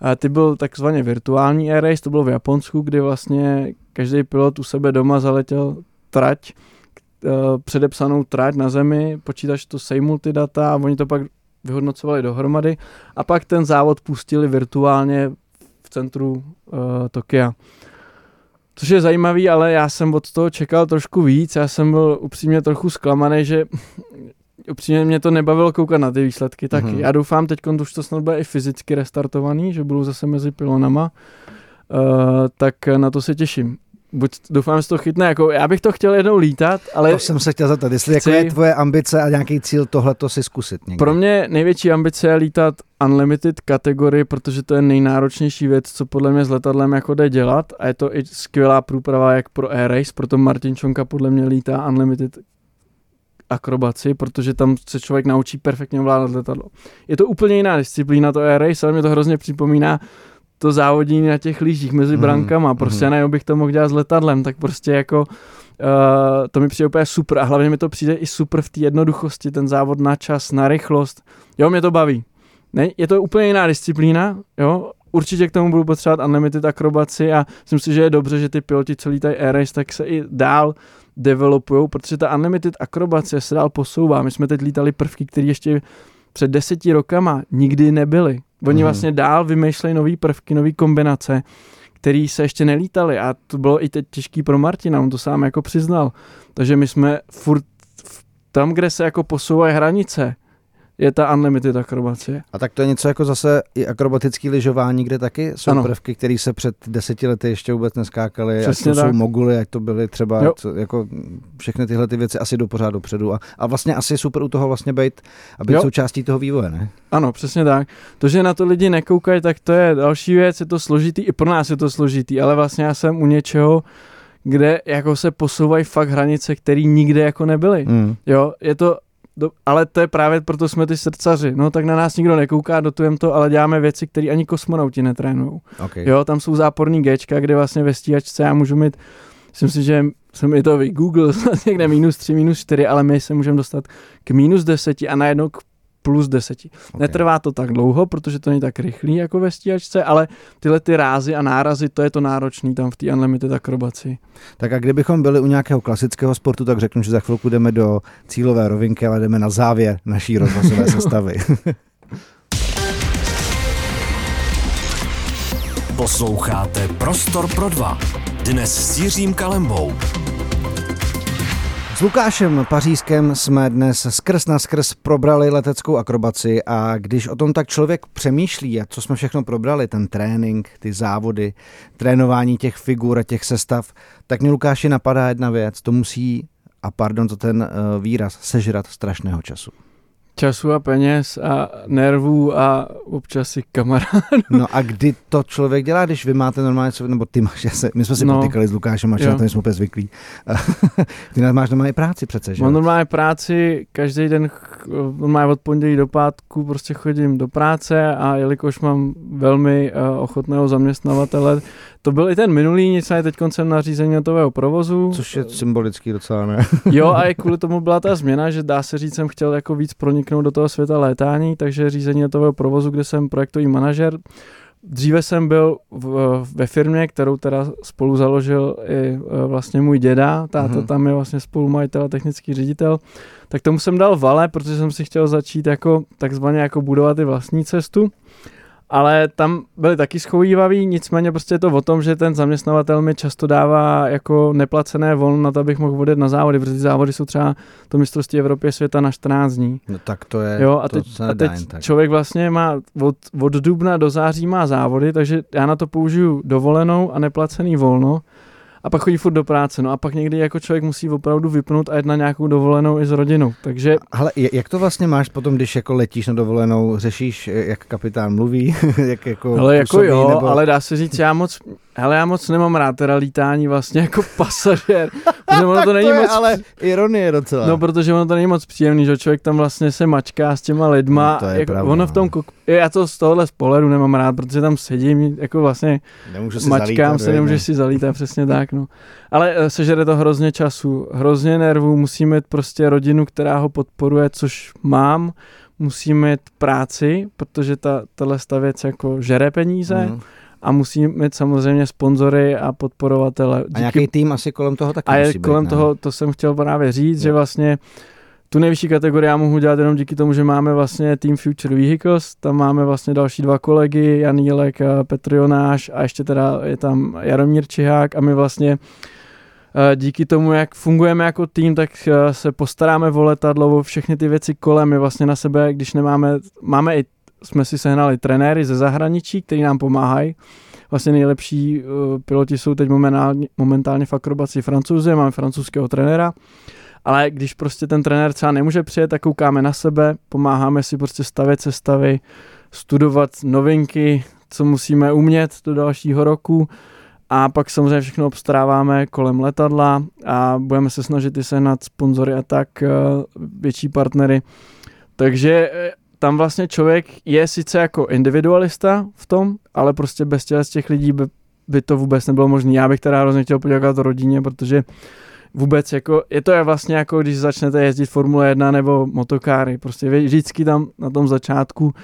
A ty byl takzvaně virtuální air race, to bylo v Japonsku, kdy vlastně každý pilot u sebe doma zaletěl trať, uh, předepsanou trať na zemi, počítač to sejmul ty data a oni to pak vyhodnocovali dohromady a pak ten závod pustili virtuálně v centru uh, Tokia. Což je zajímavý, ale já jsem od toho čekal trošku víc. Já jsem byl upřímně trochu zklamaný, že upřímně mě to nebavilo koukat na ty výsledky taky. Mm-hmm. Já doufám, teď už to snad bude i fyzicky restartovaný, že budou zase mezi pilonama. Uh, tak na to se těším buď doufám, že to chytne, jako já bych to chtěl jednou lítat, ale... To jsem se chtěl zeptat, jestli chci... jako je tvoje ambice a nějaký cíl tohle to si zkusit někdy. Pro mě největší ambice je lítat unlimited kategorii, protože to je nejnáročnější věc, co podle mě s letadlem jako jde dělat a je to i skvělá průprava jak pro Air Race, proto Martin Čonka podle mě lítá unlimited akrobaci, protože tam se člověk naučí perfektně ovládat letadlo. Je to úplně jiná disciplína, to Air Race, ale mě to hrozně připomíná to závodění na těch lyžích mezi hmm, brankama, prostě mm. najednou bych to mohl dělat s letadlem, tak prostě jako uh, to mi přijde úplně super a hlavně mi to přijde i super v té jednoduchosti, ten závod na čas, na rychlost, jo, mě to baví. Ne, je to úplně jiná disciplína, jo, určitě k tomu budu potřebovat unlimited akrobaci a myslím si, že je dobře, že ty piloti celý tady Air Race tak se i dál developují, protože ta unlimited akrobace se dál posouvá. My jsme teď lítali prvky, které ještě před deseti rokama nikdy nebyly. Oni mm. vlastně dál vymýšlejí nové prvky, nové kombinace, které se ještě nelítaly a to bylo i teď těžký pro Martina, on to sám jako přiznal. Takže my jsme furt tam, kde se jako posouvají hranice, je ta unlimited akrobacie. A tak to je něco jako zase i akrobatický lyžování, kde taky jsou ano. prvky, které se před deseti lety ještě vůbec neskákaly, Přesně ať to tak. jsou moguly, ať to byly třeba co, jako všechny tyhle ty věci asi do pořád dopředu a, a vlastně asi super u toho vlastně být a být jo. součástí toho vývoje, ne? Ano, přesně tak. To, že na to lidi nekoukají, tak to je další věc, je to složitý, i pro nás je to složitý, ale vlastně já jsem u něčeho, kde jako se posouvají fakt hranice, které nikde jako nebyly. Mm. Jo, je to do, ale to je právě proto jsme ty srdcaři. No tak na nás nikdo nekouká, dotujeme to, ale děláme věci, které ani kosmonauti netrénují. Okay. Jo, tam jsou záporný Gčka, kde vlastně ve stíhačce já můžu mít, myslím si, že jsem i to Google, někde minus 3, minus 4, ale my se můžeme dostat k minus 10 a najednou k plus 10. Okay. Netrvá to tak dlouho, protože to není tak rychlý jako ve stíhačce, ale tyhle ty rázy a nárazy, to je to náročný tam v té Unlimited akrobaci. Tak a kdybychom byli u nějakého klasického sportu, tak řeknu, že za chvilku jdeme do cílové rovinky, ale jdeme na závěr naší rozhlasové sestavy. Posloucháte Prostor pro dva. Dnes s Jiřím Kalembou. S Lukášem Pařískem jsme dnes skrz na skrz probrali leteckou akrobaci a když o tom tak člověk přemýšlí, a co jsme všechno probrali, ten trénink, ty závody, trénování těch figur a těch sestav, tak mě Lukáši napadá jedna věc, to musí, a pardon za ten uh, výraz, sežrat strašného času času a peněz a nervů a občas i kamarádů. No a kdy to člověk dělá, když vy máte normálně, nebo ty máš, se, my jsme si no. potýkali s Lukášem a to jsme úplně zvyklí. ty máš normálně práci přece, že? Mám normálně práci, každý den, normálně od pondělí do pátku prostě chodím do práce a jelikož mám velmi uh, ochotného zaměstnavatele, to byl i ten minulý, nicméně teď jsem na řízení letového provozu. Což je symbolický docela, ne? jo, a i kvůli tomu byla ta změna, že dá se říct, jsem chtěl jako víc proniknout do toho světa létání, takže řízení letového provozu, kde jsem projektový manažer. Dříve jsem byl v, ve firmě, kterou teda spolu založil i e, vlastně můj děda, táta mm-hmm. tam je vlastně spolumajitel a technický ředitel, tak tomu jsem dal vale, protože jsem si chtěl začít jako takzvaně jako budovat i vlastní cestu ale tam byly taky schovývaví, nicméně prostě je to o tom, že ten zaměstnavatel mi často dává jako neplacené volno na to, abych mohl vodit na závody, protože ty závody jsou třeba to mistrovství Evropy světa na 14 dní. No tak to je, jo, a teď, a teď tak. člověk vlastně má od, od dubna do září má závody, takže já na to použiju dovolenou a neplacený volno a pak chodí furt do práce. No a pak někdy jako člověk musí opravdu vypnout a jít na nějakou dovolenou i s rodinou. Takže... Ale jak to vlastně máš potom, když jako letíš na dovolenou, řešíš, jak kapitán mluví? jak jako ale jako jo, nebo... ale dá se říct, já moc, hele, já moc nemám rád teda lítání vlastně jako pasažér. Protože ono to není to je moc... ale ironie docela. No, protože ono to není moc příjemný, že člověk tam vlastně se mačká s těma lidma. No, to je jako, pravda, ono v tom, no. já to z tohohle z pohledu nemám rád, protože tam sedím, jako vlastně Nemůžu mačkám zalítat, se, nemůžeš si zalítat, přesně tak, no. Ale eh, sežere to hrozně času, hrozně nervů, musím mít prostě rodinu, která ho podporuje, což mám, musím mít práci, protože ta, tahle věc jako žere peníze. Mm a musí mít samozřejmě sponzory a podporovatele. Díky... A nějaký tým asi kolem toho taky A musí kolem být, toho, to jsem chtěl právě říct, no. že vlastně tu nejvyšší kategorii já mohu dělat jenom díky tomu, že máme vlastně Team Future Vehicles, tam máme vlastně další dva kolegy, Jan Jílek, Petr Jonáš a ještě teda je tam Jaromír Čihák a my vlastně eh, díky tomu, jak fungujeme jako tým, tak eh, se postaráme o letadlo, o všechny ty věci kolem, my vlastně na sebe, když nemáme, máme i jsme si sehnali trenéry ze zahraničí, kteří nám pomáhají. Vlastně nejlepší uh, piloti jsou teď momentálně, momentálně v akrobaci francouzi, máme francouzského trenéra. Ale když prostě ten trenér třeba nemůže přijet, tak koukáme na sebe, pomáháme si prostě stavět sestavy, studovat novinky, co musíme umět do dalšího roku a pak samozřejmě všechno obstaráváme kolem letadla a budeme se snažit i sehnat sponzory a tak uh, větší partnery. Takže eh, tam vlastně člověk je sice jako individualista v tom, ale prostě bez těch, z těch lidí by, by to vůbec nebylo možné. Já bych teda hrozně chtěl poděkovat rodině, protože vůbec jako, je to vlastně jako když začnete jezdit Formule 1 nebo motokáry, prostě vždycky tam na tom začátku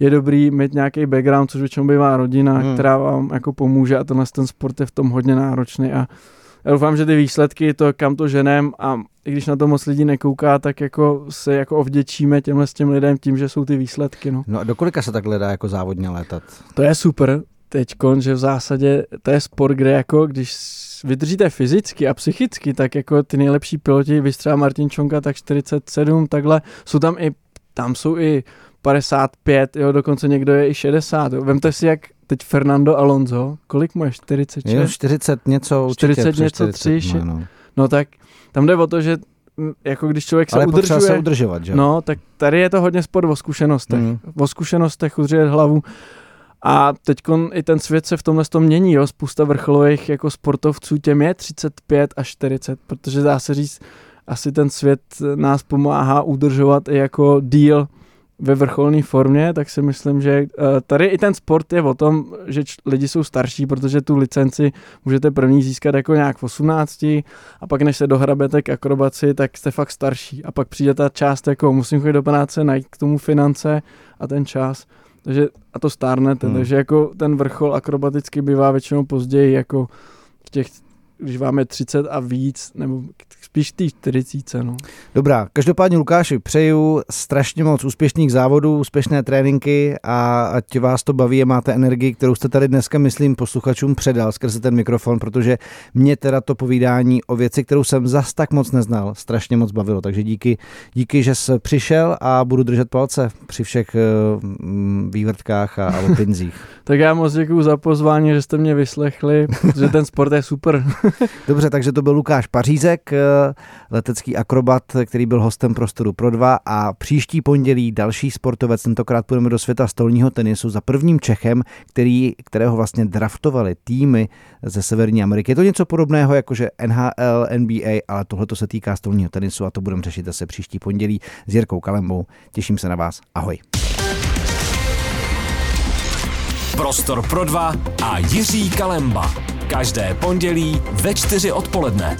je dobrý mít nějaký background, což většinou bývá rodina, hmm. která vám jako pomůže a tenhle ten sport je v tom hodně náročný a doufám, že ty výsledky, to kam to ženem a i když na to moc lidí nekouká, tak jako se jako ovděčíme těmhle s těm lidem tím, že jsou ty výsledky. No, no a do kolika se takhle dá jako závodně létat? To je super teď, že v zásadě to je sport, kde jako když vydržíte fyzicky a psychicky, tak jako ty nejlepší piloti, vystřela Martin Čonka, tak 47, takhle, jsou tam i tam jsou i 55, jo, dokonce někdo je i 60. Jo. Vemte si, jak teď Fernando Alonso, kolik mu je, 46? Jo, 40 něco, 40 určitě, něco, 3, no. no tak tam jde o to, že jako když člověk se Ale udržuje, se udržovat, že? No, tak tady je to hodně sport o zkušenostech. Mm. O zkušenostech udržet hlavu. A teď i ten svět se v tomhle tom mění, jo. Spousta vrcholových jako sportovců těm je 35 až 40, protože dá se říct, asi ten svět nás pomáhá udržovat i jako díl ve vrcholné formě, tak si myslím, že eh, tady i ten sport je o tom, že lidi jsou starší, protože tu licenci můžete první získat jako nějak v 18 a pak než se dohrabete k akrobaci, tak jste fakt starší a pak přijde ta část jako musím chodit do práce, najít k tomu finance a ten čas. Takže, a to stárnete, hmm. takže jako ten vrchol akrobaticky bývá většinou později jako v těch když vám je 30 a víc, nebo spíš ty 40. No. Dobrá, každopádně Lukáši, přeju strašně moc úspěšných závodů, úspěšné tréninky a ať vás to baví a máte energii, kterou jste tady dneska, myslím, posluchačům předal skrze ten mikrofon, protože mě teda to povídání o věci, kterou jsem zas tak moc neznal, strašně moc bavilo. Takže díky, díky že jsi přišel a budu držet palce při všech uh, vývrtkách a, a opinzích. tak já moc děkuji za pozvání, že jste mě vyslechli, že ten sport je super. Dobře, takže to byl Lukáš Pařízek, eh, letecký akrobat, který byl hostem Prostoru pro dva a příští pondělí další sportovec, tentokrát půjdeme do světa stolního tenisu za prvním Čechem, který, kterého vlastně draftovali týmy ze Severní Ameriky. Je to něco podobného jako že NHL, NBA, ale tohle se týká stolního tenisu a to budeme řešit zase příští pondělí s Jirkou Kalembou. Těším se na vás. Ahoj. Prostor pro dva a Jiří Kalemba. Každé pondělí ve čtyři odpoledne.